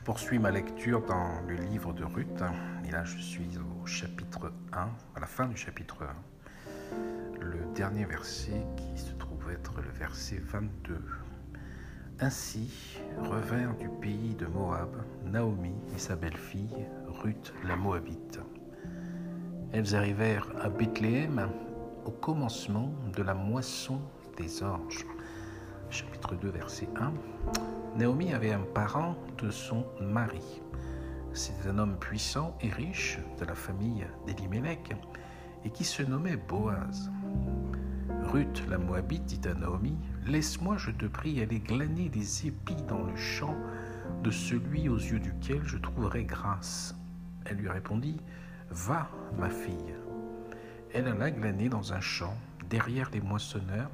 Je poursuis ma lecture dans le livre de Ruth. Et là, je suis au chapitre 1, à la fin du chapitre 1. Le dernier verset qui se trouve être le verset 22. Ainsi revinrent du pays de Moab Naomi et sa belle-fille Ruth la Moabite. Elles arrivèrent à Bethléem au commencement de la moisson des orges. Chapitre 2, verset 1. Naomi avait un parent de son mari. C'était un homme puissant et riche de la famille d'Elimelech et qui se nommait Boaz. Ruth la Moabite dit à Naomi Laisse-moi, je te prie, aller glaner des épis dans le champ de celui aux yeux duquel je trouverai grâce. Elle lui répondit Va, ma fille. Elle alla glaner dans un champ derrière les moissonneurs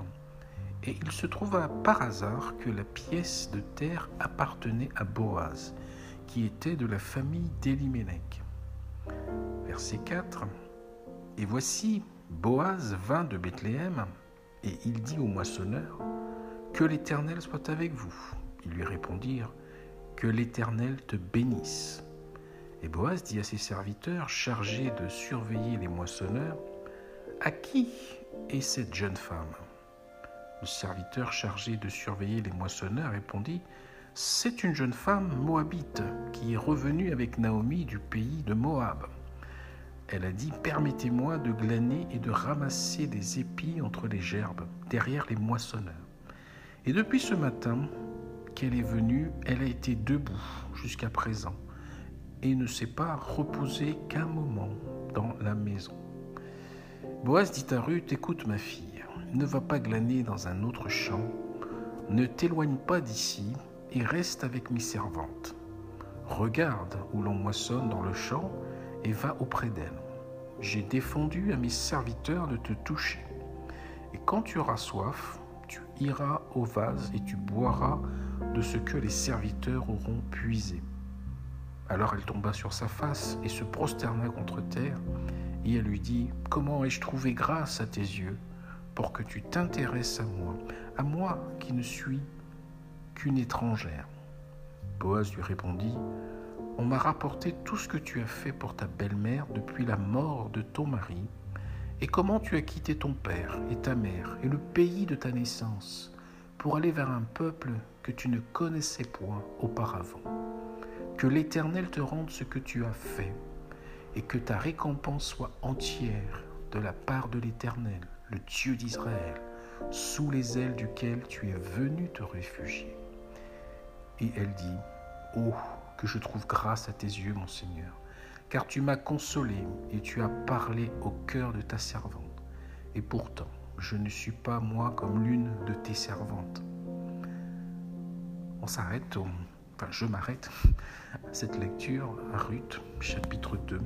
et il se trouva par hasard que la pièce de terre appartenait à Boaz, qui était de la famille d'Elimelech. Verset 4 Et voici, Boaz vint de Bethléem, et il dit au moissonneur Que l'Éternel soit avec vous. Ils lui répondirent Que l'Éternel te bénisse. Et Boaz dit à ses serviteurs chargés de surveiller les moissonneurs À qui est cette jeune femme? Le serviteur chargé de surveiller les moissonneurs répondit C'est une jeune femme moabite qui est revenue avec Naomi du pays de Moab. Elle a dit Permettez-moi de glaner et de ramasser des épis entre les gerbes, derrière les moissonneurs. Et depuis ce matin qu'elle est venue, elle a été debout jusqu'à présent et ne s'est pas reposée qu'un moment dans la maison. Boaz dit à Ruth Écoute, ma fille ne va pas glaner dans un autre champ, ne t'éloigne pas d'ici et reste avec mes servantes. Regarde où l'on moissonne dans le champ et va auprès d'elles. J'ai défendu à mes serviteurs de te toucher. Et quand tu auras soif, tu iras au vase et tu boiras de ce que les serviteurs auront puisé. Alors elle tomba sur sa face et se prosterna contre terre, et elle lui dit, Comment ai-je trouvé grâce à tes yeux? Pour que tu t'intéresses à moi, à moi qui ne suis qu'une étrangère. Boaz lui répondit, On m'a rapporté tout ce que tu as fait pour ta belle-mère depuis la mort de ton mari, et comment tu as quitté ton père et ta mère et le pays de ta naissance pour aller vers un peuple que tu ne connaissais point auparavant? Que l'Éternel te rende ce que tu as fait, et que ta récompense soit entière de la part de l'Éternel le Dieu d'Israël, sous les ailes duquel tu es venu te réfugier. Et elle dit, Oh, que je trouve grâce à tes yeux, mon Seigneur, car tu m'as consolé et tu as parlé au cœur de ta servante. Et pourtant, je ne suis pas moi comme l'une de tes servantes. On s'arrête, enfin je m'arrête à cette lecture Ruth, chapitre 2,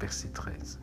verset 13.